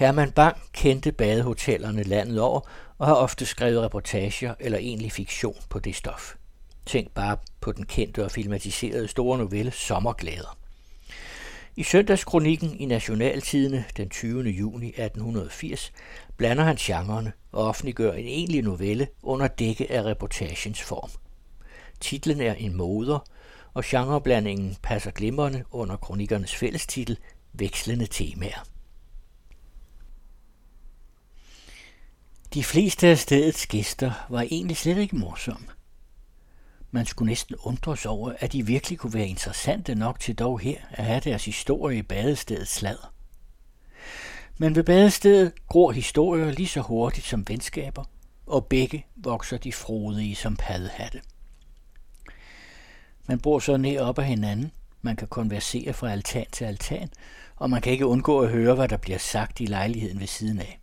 Herman Bang kendte badehotellerne landet over og har ofte skrevet reportager eller egentlig fiktion på det stof. Tænk bare på den kendte og filmatiserede store novelle Sommerglæder. I søndagskronikken i Nationaltidene den 20. juni 1880 blander han genrerne og offentliggør en egentlig novelle under dække af reportagens form. Titlen er en moder, og genreblandingen passer glimrende under kronikernes fællestitel Vekslende temaer. De fleste af stedets gæster var egentlig slet ikke morsomme. Man skulle næsten undres over, at de virkelig kunne være interessante nok til dog her at have deres historie i badestedets slad. Men ved badestedet gror historier lige så hurtigt som venskaber, og begge vokser de frodige som paddehatte. Man bor så ned op ad hinanden, man kan konversere fra altan til altan, og man kan ikke undgå at høre, hvad der bliver sagt i lejligheden ved siden af.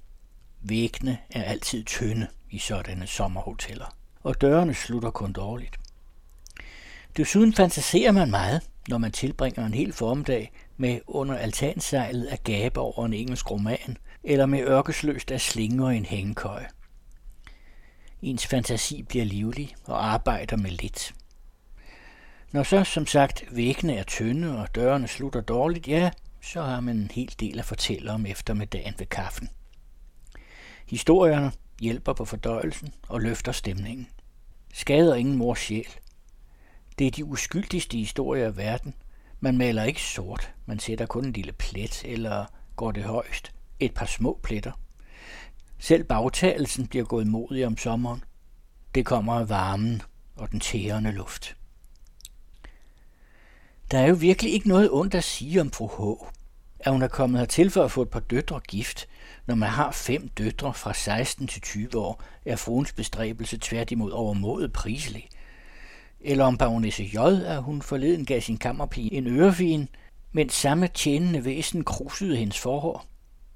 Væggene er altid tynde i sådanne sommerhoteller, og dørene slutter kun dårligt. Desuden fantaserer man meget, når man tilbringer en hel formiddag med under altansejlet at gabe over en engelsk roman, eller med ørkesløst at i en hængekøje. Ens fantasi bliver livlig og arbejder med lidt. Når så, som sagt, væggene er tynde og dørene slutter dårligt, ja, så har man en hel del at fortælle om eftermiddagen ved kaffen. Historierne hjælper på fordøjelsen og løfter stemningen. Skader ingen mors sjæl. Det er de uskyldigste historier i verden. Man maler ikke sort, man sætter kun en lille plet, eller går det højst, et par små pletter. Selv bagtagelsen bliver gået modig om sommeren. Det kommer af varmen og den tærende luft. Der er jo virkelig ikke noget ondt at sige om fru H. At hun er kommet hertil for at få et par døtre gift, når man har fem døtre fra 16 til 20 år, er fruens bestræbelse tværtimod overmodet priselig. Eller om baronesse J, at hun forleden gav sin kammerpige en ørefin, mens samme tjenende væsen krusede hendes forhår.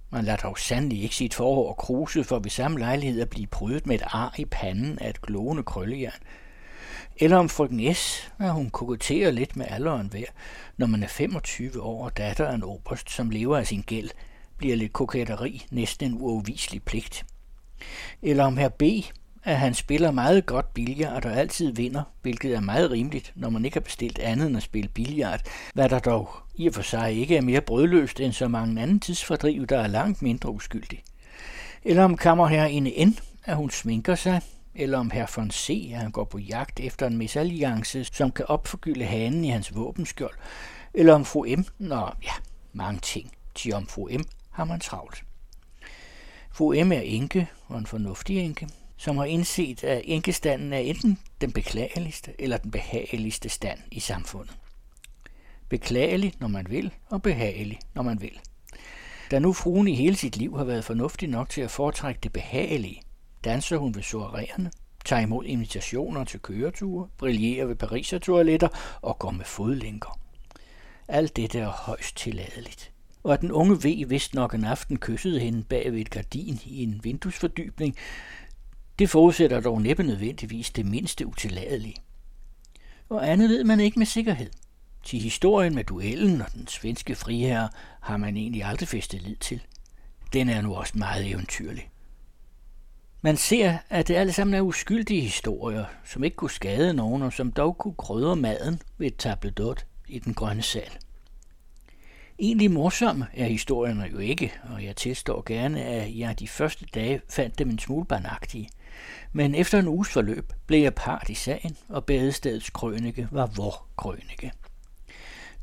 Man lader dog sandelig ikke sit forhår kruse for ved samme lejlighed at blive prydet med et ar i panden af et glående krøllejern, eller om frøken S, at hun koketterer lidt med alderen hver, når man er 25 år og datter af en oberst, som lever af sin gæld, bliver lidt koketteri næsten en uafviselig pligt. Eller om her B, at han spiller meget godt billard og altid vinder, hvilket er meget rimeligt, når man ikke har bestilt andet end at spille billard, hvad der dog i og for sig ikke er mere brødløst end så mange anden tidsfordriv, der er langt mindre uskyldig. Eller om kammerherrinde N, at hun sminker sig, eller om herr von C., at han går på jagt efter en mesalliance, som kan opforgylde hanen i hans våbenskjold, eller om fru M. Nå, ja, mange ting. Til om fru M. har man travlt. Fru M. er enke, og en fornuftig enke, som har indset, at enkestanden er enten den beklageligste eller den behageligste stand i samfundet. Beklagelig, når man vil, og behagelig, når man vil. Da nu fruen i hele sit liv har været fornuftig nok til at foretrække det behagelige, danser hun ved soirerne, tager imod invitationer til køreture, brillerer ved parisertoiletter og går med fodlænker. Alt dette er højst tilladeligt. Og at den unge V vist nok en aften kyssede hende bag ved et gardin i en vinduesfordybning, det forudsætter dog næppe nødvendigvis det mindste utilladelige. Og andet ved man ikke med sikkerhed. Til historien med duellen og den svenske friherre har man egentlig aldrig festet lid til. Den er nu også meget eventyrlig. Man ser, at det alle sammen er uskyldige historier, som ikke kunne skade nogen, og som dog kunne krydre maden ved et tabledot i den grønne sal. Egentlig morsom er historierne jo ikke, og jeg tilstår gerne, at jeg de første dage fandt dem en smule barnagtige. Men efter en uges forløb blev jeg part i sagen, og badestedets krønike var vor krønike.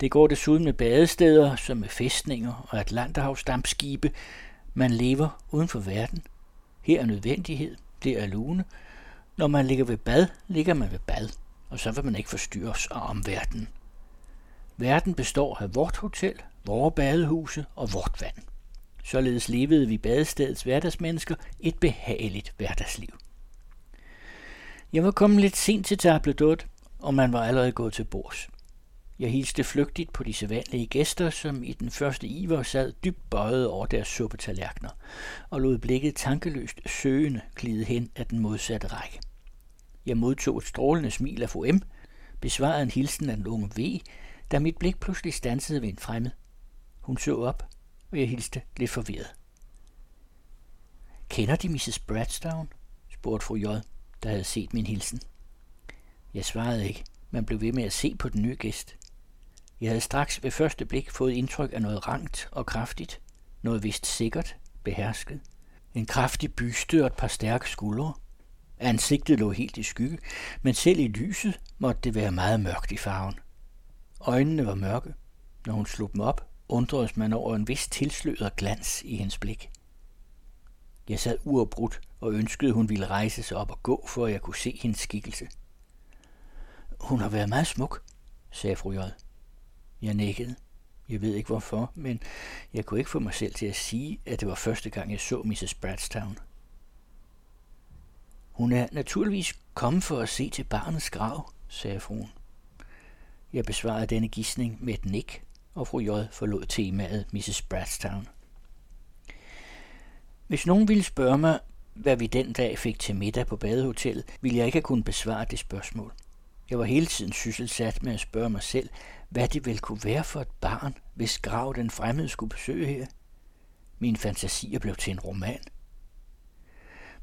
Det går desuden med badesteder som med fæstninger og Atlanterhavsdampskibe. Man lever uden for verden, her er nødvendighed, det er lune. Når man ligger ved bad, ligger man ved bad, og så vil man ikke forstyrres af omverdenen. Verden består af vort hotel, vores badehuse og vort vand. Således levede vi badestedets hverdagsmennesker et behageligt hverdagsliv. Jeg var kommet lidt sent til Tabledot, og man var allerede gået til bords. Jeg hilste flygtigt på de sædvanlige gæster, som i den første iver sad dybt bøjet over deres suppetallerkener, og lod blikket tankeløst søgende glide hen af den modsatte række. Jeg modtog et strålende smil af fru M, besvarede en hilsen af den unge V, da mit blik pludselig stansede ved en fremmed. Hun så op, og jeg hilste lidt forvirret. Kender de Mrs. Bradstown? spurgte fru J, der havde set min hilsen. Jeg svarede ikke. Man blev ved med at se på den nye gæst. Jeg havde straks ved første blik fået indtryk af noget rangt og kraftigt, noget vist sikkert, behersket. En kraftig byste og et par stærke skuldre. Ansigtet lå helt i skygge, men selv i lyset måtte det være meget mørkt i farven. Øjnene var mørke. Når hun slog dem op, undredes man over en vis tilsløret glans i hendes blik. Jeg sad uafbrudt og ønskede, hun ville rejse sig op og gå, for at jeg kunne se hendes skikkelse. Hun har været meget smuk, sagde fru J. Jeg nikkede. Jeg ved ikke hvorfor, men jeg kunne ikke få mig selv til at sige, at det var første gang, jeg så Mrs. Bradstown. Hun er naturligvis kommet for at se til barnets grav, sagde fruen. Jeg besvarede denne gissning med et nik, og fru J. forlod temaet Mrs. Bradstown. Hvis nogen ville spørge mig, hvad vi den dag fik til middag på badehotellet, ville jeg ikke have kunnet besvare det spørgsmål. Jeg var hele tiden sysselsat med at spørge mig selv, hvad det vel kunne være for et barn, hvis grav den fremmede skulle besøge her. Min fantasier blev til en roman.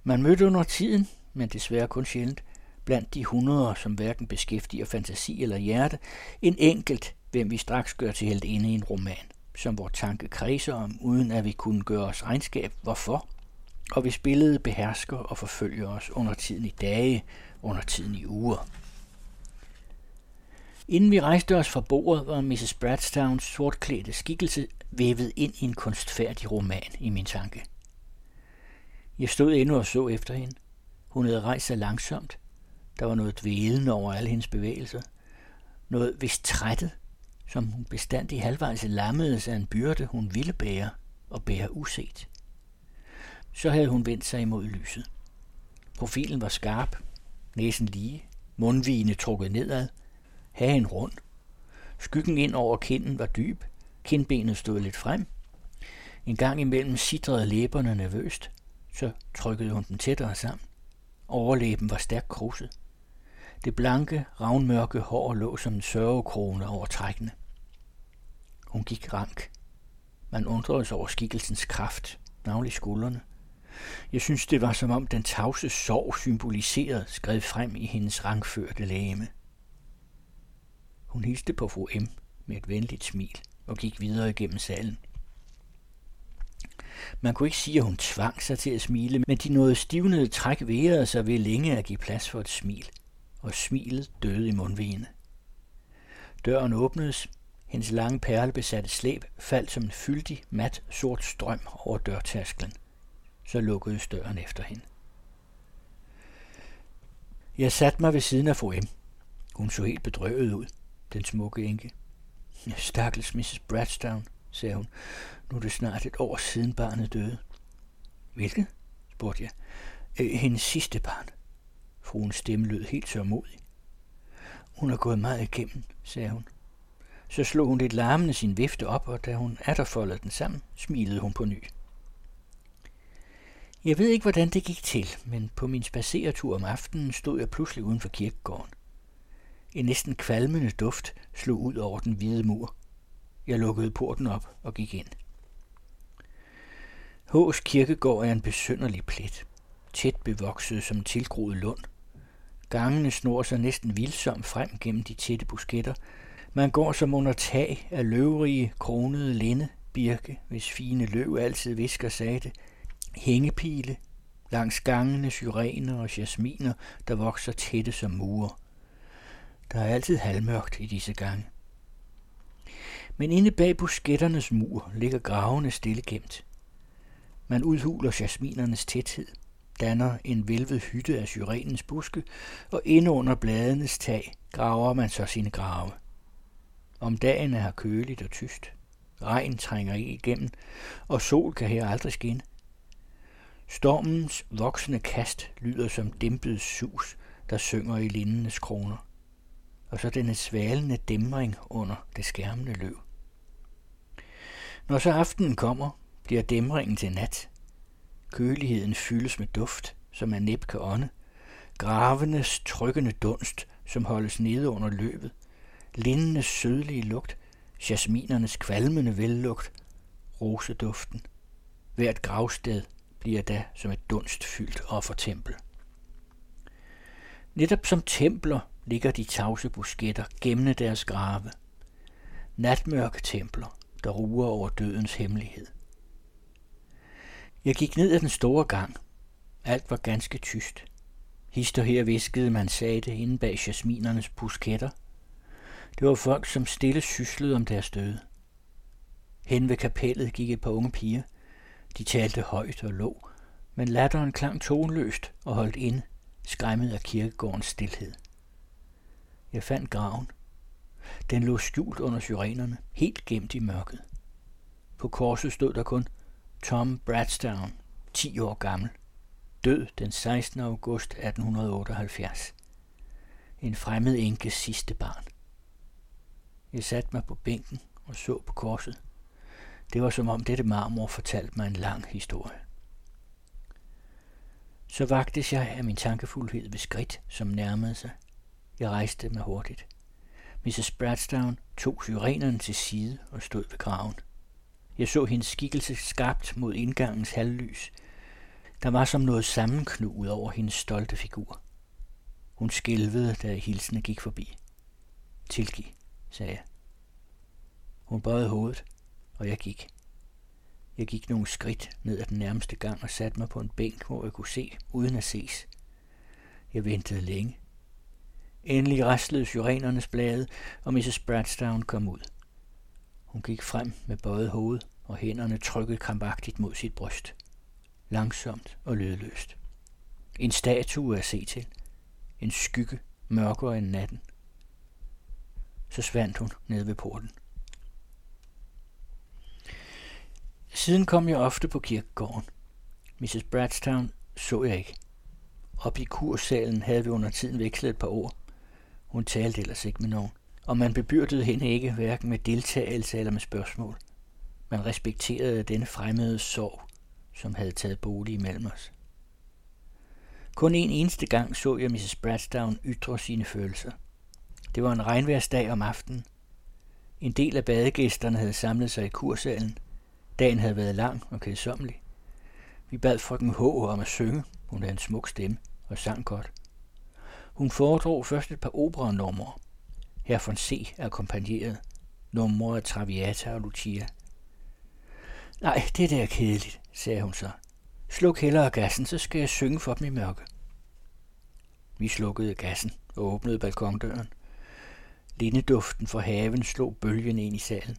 Man mødte under tiden, men desværre kun sjældent, blandt de hundreder, som hverken beskæftiger fantasi eller hjerte, en enkelt, hvem vi straks gør til helt inde i en roman, som vores tanke kredser om, uden at vi kunne gøre os regnskab, hvorfor. Og hvis billedet behersker og forfølger os under tiden i dage, under tiden i uger. Inden vi rejste os fra bordet, var Mrs. Bradstowns sortklædte skikkelse vævet ind i en kunstfærdig roman i min tanke. Jeg stod endnu og så efter hende. Hun havde rejst sig langsomt. Der var noget dvælende over alle hendes bevægelser. Noget vist trættet, som hun bestandig halvvejs lammede af en byrde, hun ville bære og bære uset. Så havde hun vendt sig imod lyset. Profilen var skarp, næsen lige, mundvigene trukket nedad – hagen rund. Skyggen ind over kinden var dyb, kindbenet stod lidt frem. En gang imellem sidrede læberne nervøst, så trykkede hun den tættere sammen. Overlæben var stærkt kruset. Det blanke, ravnmørke hår lå som en sørgekrone over trækkene. Hun gik rank. Man undrede sig over skikkelsens kraft, navnlig skuldrene. Jeg synes, det var som om den tavse sorg symboliserede skred frem i hendes rangførte læme. Hun hilste på fru M. med et venligt smil og gik videre igennem salen. Man kunne ikke sige, at hun tvang sig til at smile, men de noget stivnede træk værede sig ved længe at give plads for et smil, og smilet døde i mundvigene. Døren åbnedes, hendes lange perlebesatte slæb faldt som en fyldig, mat, sort strøm over dørtasklen. Så lukkede døren efter hende. Jeg satte mig ved siden af fru M. Hun så helt bedrøvet ud den smukke enke. Stakkels Mrs. Bradstown, sagde hun. Nu er det snart et år siden barnet døde. Hvilket? spurgte jeg. Øh, hendes sidste barn. Fruens stemme lød helt sørmodig. Hun har gået meget igennem, sagde hun. Så slog hun lidt larmende sin vifte op, og da hun atterfoldede den sammen, smilede hun på ny. Jeg ved ikke, hvordan det gik til, men på min spaceretur om aftenen stod jeg pludselig uden for kirkegården. En næsten kvalmende duft slog ud over den hvide mur. Jeg lukkede porten op og gik ind. Hås kirkegård er en besynderlig plet, tæt bevokset som tilgroet lund. Gangene snor sig næsten vildsomt frem gennem de tætte busketter. Man går som under tag af løvrige, kronede linde, birke, hvis fine løv altid visker sagde hængepile, langs gangene syrener og jasminer, der vokser tætte som mure. Der er altid halvmørkt i disse gange. Men inde bag busketternes mur ligger gravene stille gemt. Man udhuler jasminernes tæthed, danner en velvet hytte af syrenens buske, og inde under bladenes tag graver man så sine grave. Om dagen er her køligt og tyst. Regn trænger ikke igennem, og sol kan her aldrig skinne. Stormens voksende kast lyder som dæmpet sus, der synger i lindenes kroner og så denne svalende dæmring under det skærmende løv. Når så aftenen kommer, bliver dæmringen til nat. Køligheden fyldes med duft, som man næb kan ånde. Gravenes trykkende dunst, som holdes nede under løvet. Lindenes sødlige lugt, jasminernes kvalmende vellugt, roseduften. Hvert gravsted bliver da som et dunstfyldt offertempel. Netop som templer ligger de tavse busketter gemmende deres grave. Natmørke templer, der ruer over dødens hemmelighed. Jeg gik ned ad den store gang. Alt var ganske tyst. Hister her viskede man sagde inde bag jasminernes busketter. Det var folk, som stille syslede om deres døde. Hen ved kapellet gik et par unge piger. De talte højt og lå, men latteren klang tonløst og holdt inde, skræmmet af kirkegårdens stillhed. Jeg fandt graven. Den lå skjult under syrenerne, helt gemt i mørket. På korset stod der kun Tom Bradstown, 10 år gammel, død den 16. august 1878. En fremmed enkes sidste barn. Jeg satte mig på bænken og så på korset. Det var som om dette marmor fortalte mig en lang historie. Så vagtes jeg af min tankefuldhed ved skridt, som nærmede sig. Jeg rejste mig hurtigt. Mrs. Bradstown tog syrenerne til side og stod ved graven. Jeg så hendes skikkelse skabt mod indgangens halvlys. Der var som noget sammenknudet over hendes stolte figur. Hun skælvede, da hilsene gik forbi. Tilgiv, sagde jeg. Hun bøjede hovedet, og jeg gik. Jeg gik nogle skridt ned ad den nærmeste gang og satte mig på en bænk, hvor jeg kunne se, uden at ses. Jeg ventede længe. Endelig raslede syrenernes blade, og Mrs. Bradstown kom ud. Hun gik frem med bøjet hoved og hænderne trykket krampagtigt mod sit bryst. Langsomt og lydløst. En statue at se til. En skygge mørkere end natten. Så svandt hun ned ved porten. Siden kom jeg ofte på kirkegården. Mrs. Bradstown så jeg ikke. Op i kurssalen havde vi under tiden vekslet et par ord. Hun talte ellers ikke med nogen, og man bebyrdede hende ikke hverken med deltagelse eller med spørgsmål. Man respekterede denne fremmede sorg, som havde taget bolig imellem os. Kun en eneste gang så jeg Mrs. Bradstown ytre sine følelser. Det var en regnværsdag om aftenen. En del af badegæsterne havde samlet sig i kursalen. Dagen havde været lang og kedsommelig. Vi bad frøken H. om at synge. Hun havde en smuk stemme og sang godt. Hun foredrog først et par operanumre. Herr von C. akkompagneret. Numre af Traviata og Lucia. Nej, det der er kedeligt, sagde hun så. Sluk hellere gassen, så skal jeg synge for dem i mørke. Vi slukkede gassen og åbnede balkondøren. Lindeduften fra haven slog bølgen ind i salen.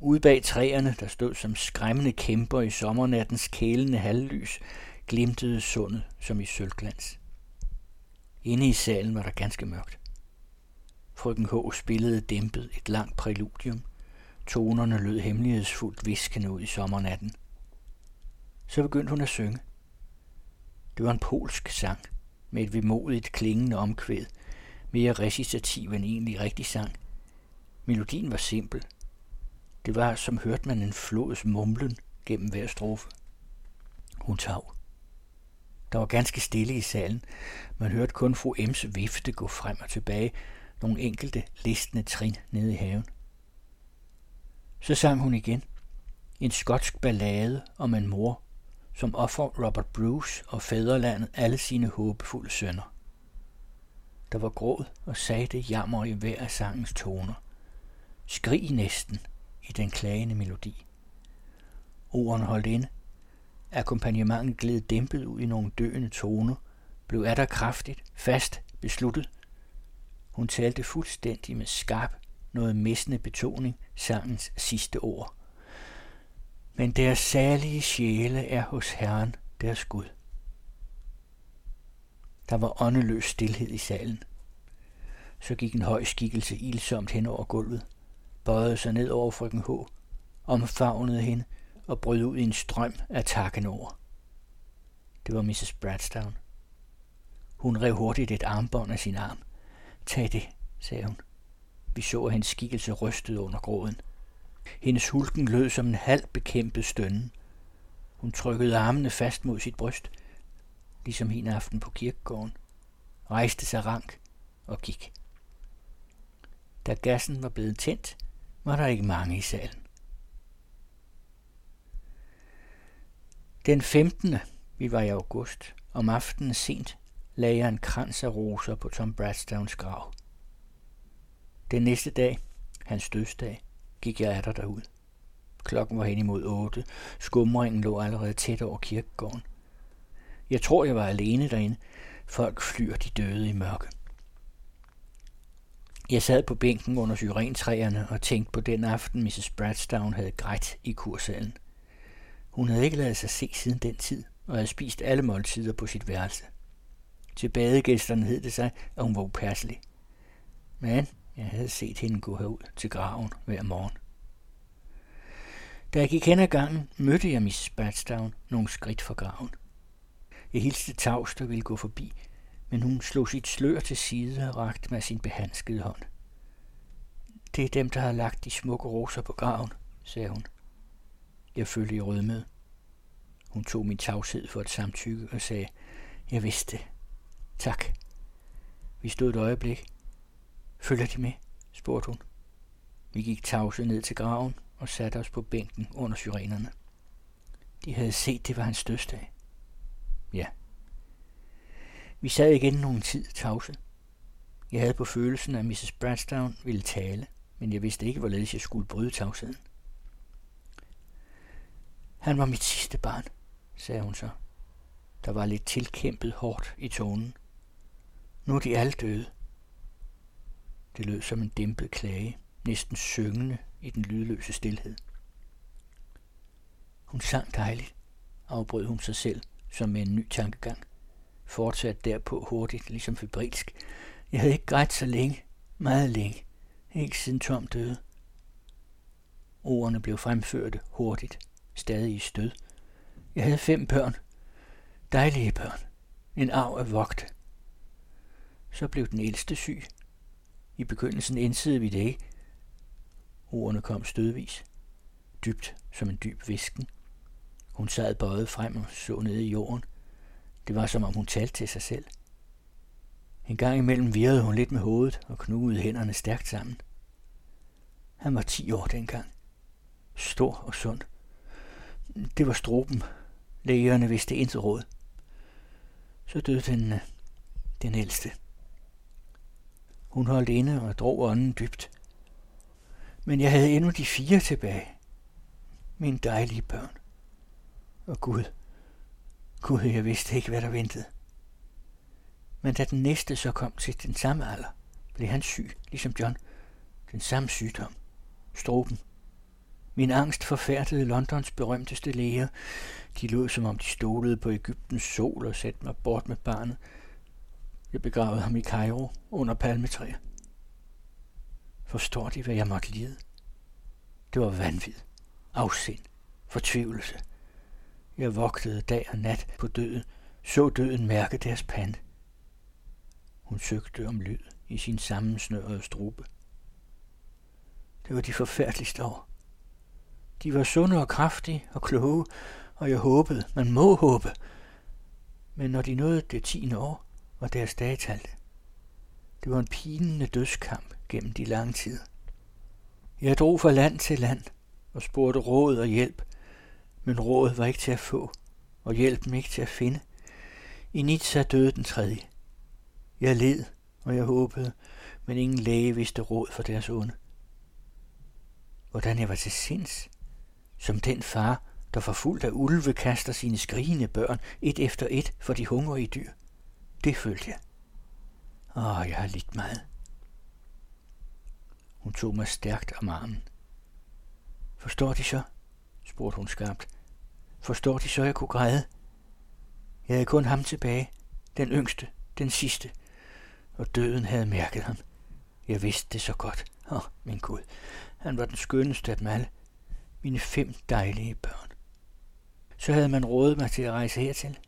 Ude bag træerne, der stod som skræmmende kæmper i sommernattens kælende halvlys, glimtede sundet som i sølvglans. Inde i salen var der ganske mørkt. Frøken H. spillede dæmpet et langt præludium. Tonerne lød hemmelighedsfuldt viskende ud i sommernatten. Så begyndte hun at synge. Det var en polsk sang, med et vemodigt klingende omkvæd, mere recitativ end egentlig rigtig sang. Melodien var simpel. Det var, som hørte man en flods mumlen gennem hver strofe. Hun tav. Der var ganske stille i salen. Man hørte kun fru M's vifte gå frem og tilbage, nogle enkelte listende trin nede i haven. Så sang hun igen. En skotsk ballade om en mor, som offer Robert Bruce og fædrelandet alle sine håbefulde sønner. Der var gråd og sagde jammer i hver af sangens toner. Skrig næsten i den klagende melodi. Ordene holdt inde. Akkompagnementet gled dæmpet ud i nogle døende toner, blev der kraftigt, fast, besluttet. Hun talte fuldstændig med skarp, noget missende betoning sangens sidste ord. Men deres særlige sjæle er hos Herren, deres Gud. Der var åndeløs stillhed i salen. Så gik en høj skikkelse ilsomt hen over gulvet, bøjede sig ned over frøken H, omfavnede hende og brød ud i en strøm af takken over. Det var Mrs. Bradstown. Hun rev hurtigt et armbånd af sin arm. Tag det, sagde hun. Vi så, at hendes skikkelse rystede under gråden. Hendes hulken lød som en halv bekæmpet stønne. Hun trykkede armene fast mod sit bryst, ligesom en aften på kirkegården, rejste sig rank og gik. Da gassen var blevet tændt, var der ikke mange i salen. Den 15. Vi var i august. Om aftenen sent lagde jeg en krans af roser på Tom Bradstowns grav. Den næste dag, hans dødsdag, gik jeg der derud. Klokken var hen imod otte. Skumringen lå allerede tæt over kirkegården. Jeg tror, jeg var alene derinde. Folk flyr de døde i mørke. Jeg sad på bænken under syrentræerne og tænkte på den aften, Mrs. Bradstown havde grædt i kursalen. Hun havde ikke lavet sig se siden den tid, og havde spist alle måltider på sit værelse. Til badegæsterne hed det sig, at hun var upasselig. Men jeg havde set hende gå herud til graven hver morgen. Da jeg gik hen ad gangen, mødte jeg Miss Bradstown nogle skridt fra graven. Jeg hilste tavst og ville gå forbi, men hun slog sit slør til side og rakte med sin behandskede hånd. Det er dem, der har lagt de smukke roser på graven, sagde hun. Jeg følte i rødmede. Hun tog min tavshed for et samtykke og sagde, jeg vidste det. Tak. Vi stod et øjeblik. Følger de med? spurgte hun. Vi gik tavse ned til graven og satte os på bænken under syrenerne. De havde set, det var hans dødsdag. Ja. Vi sad igen nogen tid tavse. Jeg havde på følelsen, at Mrs. Bradstown ville tale, men jeg vidste ikke, hvorledes jeg skulle bryde tavsheden. Han var mit sidste barn, sagde hun så. Der var lidt tilkæmpet hårdt i tonen. Nu er de alle døde. Det lød som en dæmpet klage, næsten syngende i den lydløse stillhed. Hun sang dejligt, afbrød hun sig selv, som med en ny tankegang. Fortsat derpå hurtigt, ligesom febrilsk. Jeg havde ikke grædt så længe, meget længe, ikke siden Tom døde. Ordene blev fremført hurtigt, stadig i stød. Jeg havde fem børn, dejlige børn, en arv af vogt. Så blev den ældste syg. I begyndelsen indsede vi det ikke. Ordene kom stødvis, dybt som en dyb visken. Hun sad bøjet frem og så ned i jorden. Det var som om hun talte til sig selv. En gang imellem virrede hun lidt med hovedet og knugede hænderne stærkt sammen. Han var ti år dengang. Stor og sund. Det var stroben. Lægerne vidste intet råd. Så døde den, øh, den ældste. Hun holdt inde og drog ånden dybt. Men jeg havde endnu de fire tilbage. Mine dejlige børn. Og Gud, Gud, jeg vidste ikke, hvad der ventede. Men da den næste så kom til den samme alder, blev han syg, ligesom John. Den samme sygdom. Stroben. Min angst forfærdede Londons berømteste læger. De lød, som om de stolede på Ægyptens sol og satte mig bort med barnet. Jeg begravede ham i Cairo under palmetræer. Forstår de, hvad jeg måtte lide? Det var vanvid, afsind, fortvivlelse. Jeg vogtede dag og nat på døden, så døden mærke deres pande. Hun søgte om lyd i sin sammensnørede strube. Det var de forfærdeligste år. De var sunde og kraftige og kloge, og jeg håbede, man må håbe. Men når de nåede det tiende år, var deres dage talte. Det var en pinende dødskamp gennem de lange tider. Jeg drog fra land til land og spurgte råd og hjælp, men rådet var ikke til at få, og hjælpen ikke til at finde. I Nizza døde den tredje. Jeg led, og jeg håbede, men ingen læge vidste råd for deres onde. Hvordan jeg var til sinds, som den far, der forfulgt af ulve kaster sine skrigende børn et efter et for de hungrige dyr. Det følte jeg. Åh, jeg har lidt meget. Hun tog mig stærkt om armen. Forstår de så? spurgte hun skarpt. Forstår de så, jeg kunne græde? Jeg havde kun ham tilbage, den yngste, den sidste, og døden havde mærket ham. Jeg vidste det så godt. Åh, oh, min Gud, han var den skønneste af dem alle. Mine fem dejlige børn. Så havde man rådet mig til at rejse hertil,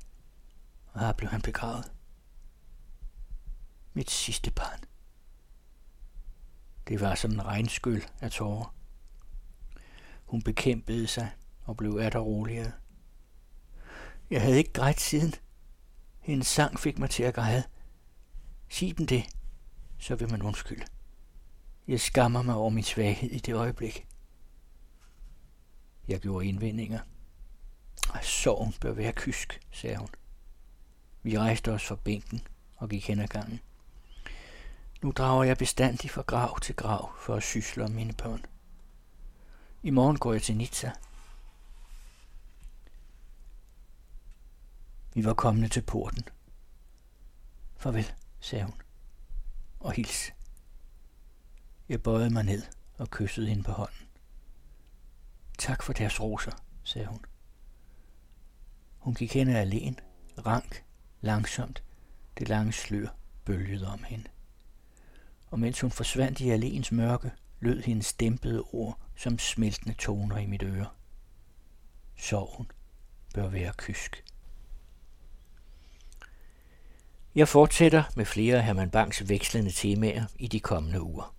og her blev han begravet. Mit sidste barn. Det var som en regnskyld af tårer. Hun bekæmpede sig og blev atter roligere. Jeg havde ikke grædt siden. Hendes sang fik mig til at græde. Sig dem det, så vil man undskylde. Jeg skammer mig over min svaghed i det øjeblik. Jeg gjorde indvendinger. sorgen bør være kysk, sagde hun. Vi rejste os fra bænken og gik hen ad gangen. Nu drager jeg bestandig fra grav til grav for at sysle om mine børn. I morgen går jeg til Nizza. Vi var kommet til porten. Farvel, sagde hun. Og hils. Jeg bøjede mig ned og kyssede hende på hånden. Tak for deres roser, sagde hun. Hun gik hen ad alene, rank, langsomt. Det lange slør bølgede om hende. Og mens hun forsvandt i alens mørke, lød hendes dæmpede ord som smeltende toner i mit øre. Sorgen bør være kysk. Jeg fortsætter med flere af Herman Bangs vekslende temaer i de kommende uger.